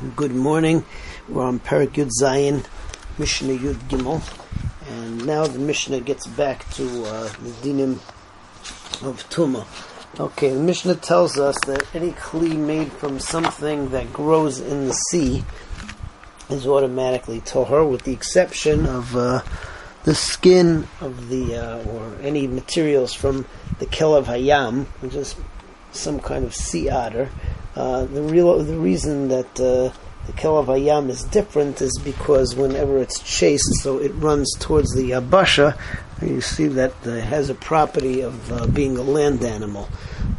Good morning. We're on Perak Yud Zayin, Mishnah Yud Gimel, and now the Mishnah gets back to uh, the dinim of Tuma. Okay, the Mishnah tells us that any kli made from something that grows in the sea is automatically tohar, with the exception of uh, the skin of the uh, or any materials from the kelav hayam, which is some kind of sea otter. Uh, the real the reason that uh, the kelav hayam is different is because whenever it's chased, so it runs towards the yabasha, you see that it has a property of uh, being a land animal.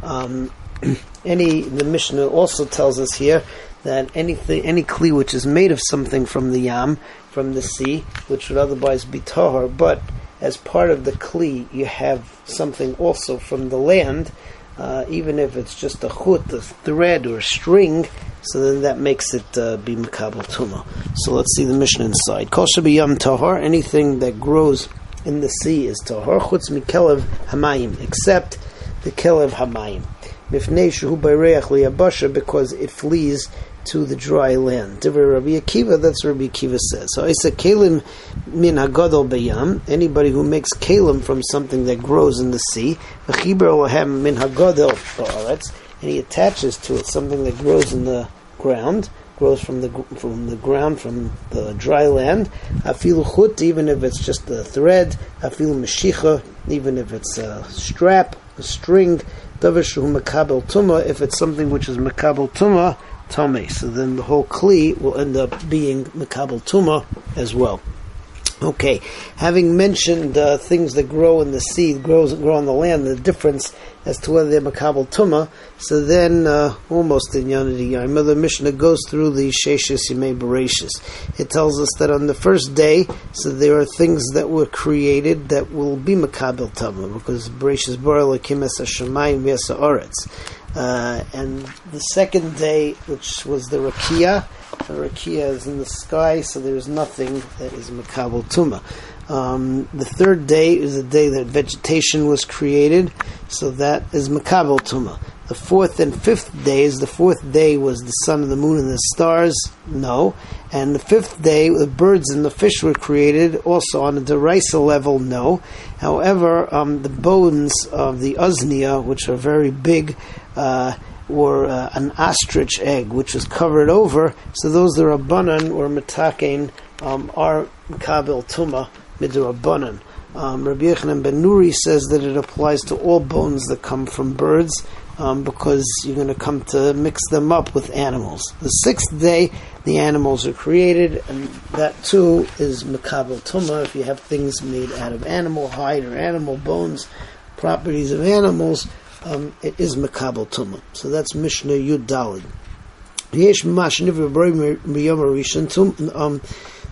Um, any the Mishnah also tells us here that anything any kli which is made of something from the yam from the sea, which would otherwise be tahar, but as part of the kli you have something also from the land uh, even if it's just a chut, a thread, or a string, so then that makes it uh, be makabel tuma. So let's see the Mishnah inside. Kol yam tahar, anything that grows in the sea is tahar, chutz mikelev hamayim, except the kelev hamayim. Mifnei shehu bayreach because it flees to the dry land. Divrei Rabbi Akiva, that's Rabbi Akiva says. So I said, Kalim min hagadol bayam, anybody who makes kalim from something that grows in the sea, min hagadol oh, ba'aretz, and he attaches to it something that grows in the ground, grows from the from the ground, from the dry land. Afilu chut, even if it's just a thread. Afilu meshicha, even if it's a strap, a string. Davar shehu makabel tuma, if it's something which is makabel tuma, Tame. So then the whole Kli will end up being Makabal Tuma as well. Okay, having mentioned uh, things that grow in the seed, grows grow on the land, the difference as to whether they're makabel tuma. So then, uh, almost in Yanadi Yom, the Mishnah goes through the sheshes yimei bereshis. It tells us that on the first day, so there are things that were created that will be makabel tuma because bereshis bara lakim es hashemayim v'es haaretz. Uh, and the second day, which was the Rakia, the Rakia is in the sky, so there's nothing that is Makabal Tuma. Um, the third day is the day that vegetation was created, so that is Makabal Tuma. The fourth and fifth days, the fourth day was the sun and the moon and the stars, no. And the fifth day, the birds and the fish were created, also on a derisa level, no. However, um, the bones of the Uznia, which are very big, uh, or uh, an ostrich egg, which was covered over. So those that are abanan or metakein um, are kabil tuma midrabanan. Um, Rabbi Yochanan ben Nuri says that it applies to all bones that come from birds um, because you're going to come to mix them up with animals. The sixth day, the animals are created, and that too is makabel tuma. If you have things made out of animal hide or animal bones, properties of animals, um, it is Makabal Tuma. So that's Mishnah Yud Dalid. Um,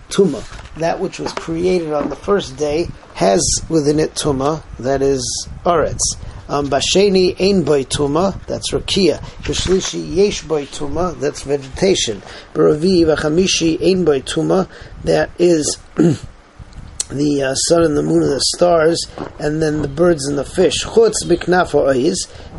Tuma. That which was created on the first day has within it Tuma, that is Aretz. Um, Basheni Ein Boy Tuma, that's Rakia. Bashlishi Yesh Boy Tuma, that's vegetation. Baravi Vachamishi Ein Boy Tuma, that is the uh, sun and the moon and the stars, and then the birds and the fish. Chutz biknafo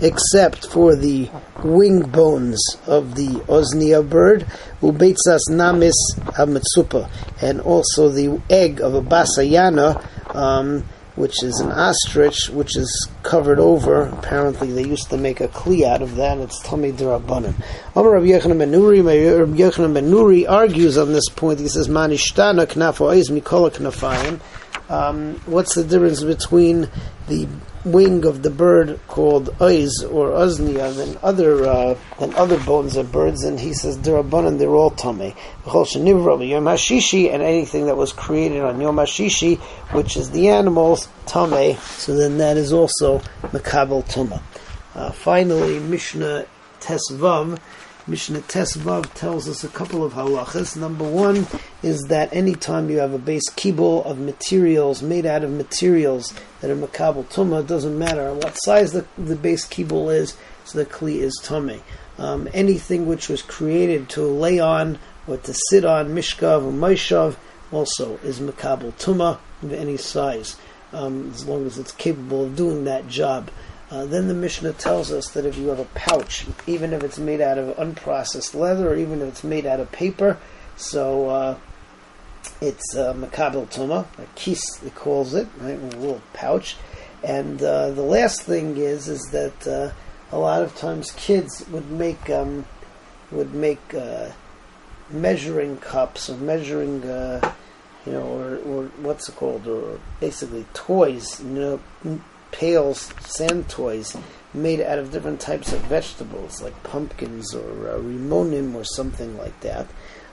except for the wing bones of the oznia bird, ubeitzas namis hametsupa, and also the egg of a basayana, um, which is an ostrich, which is covered over. Apparently, they used to make a kli out of that. It's tummy derabanan. Amar Rabbi Yochanan ben Rabbi Yochanan ben argues on this point. He says, "Manishtana knafo is mikola knafayim." Um, what's the difference between the wing of the bird called oiz or uznia than other uh, than other bones of birds? And he says derabanan, they're all tummy. Yom Hashishi and anything that was created on Yom Hashishi, which is the animals tummy. So then that is also makabel tuma. Uh, finally, Mishnah Tesvav Mishnah Tesvav tells us a couple of halachas. Number one is that anytime you have a base kibul of materials made out of materials that are makabel tumah, doesn't matter what size the, the base kibul is, so the kli is tumah. Um, anything which was created to lay on or to sit on, mishkav or maishav, also is makabel tumah of any size, um, as long as it's capable of doing that job. Uh, then the Mishnah tells us that if you have a pouch, even if it's made out of unprocessed leather, or even if it's made out of paper, so uh, it's uh, makabel tuma, a kis, it calls it, right, a little pouch. And uh, the last thing is is that uh, a lot of times kids would make um, would make uh, measuring cups or measuring, uh, you know, or, or what's it called, or basically toys, you know, pails, sand toys made out of different types of vegetables, like pumpkins or uh, rimonim or something like that.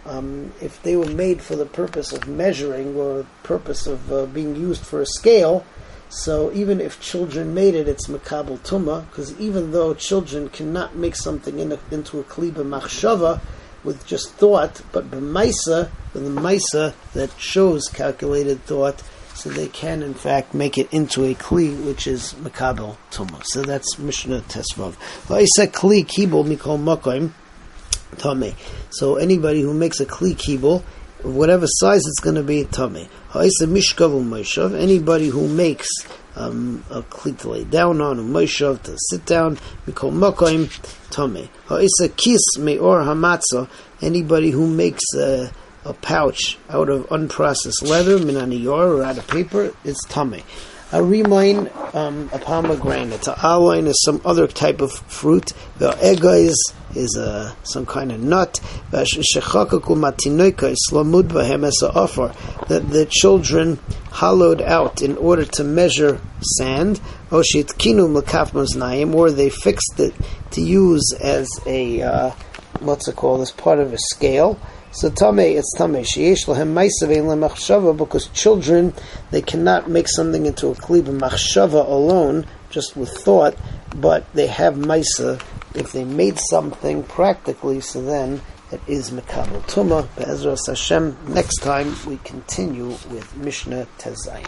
Um, if they were made for the purpose of measuring or purpose of uh, being used for a scale, so even if children made it, it's makabel tuma, because even though children cannot make something in a, into a kliba machshava with just thought, but b'maisa, a maisa that shows calculated thought, so they can in fact make it into a kli, which is makabel tuma. So that's Mishnah Tesvav. Kli kibul mikol makoim tame. So anybody who makes a kli kibul, whatever size it's going to be, tame. Ha'isa mishkav u'mayshav. Anybody who makes um, a kli to lay down on, u'mayshav to sit down, mikol makoim tame. Ha'isa kis me'or hamatzah. Anybody who makes a a pouch out of unprocessed leather, minaniyor, or out of paper, it's tame. A rimon um, a pomegranate. A aloin is some other type of fruit. The ega is, is a, some kind of nut. That the children hollowed out in order to measure sand. Or they fixed it to use as a, uh, what's it called, as part of a scale. So tame, it's tame. Sheyesh lahem ma'asavein lemachshava because children they cannot make something into a kliba machshava alone, just with thought, but they have maisa if they made something practically. So then it is mekabel tuma. Be'ezras Hashem. Next time we continue with Mishnah Tezayin.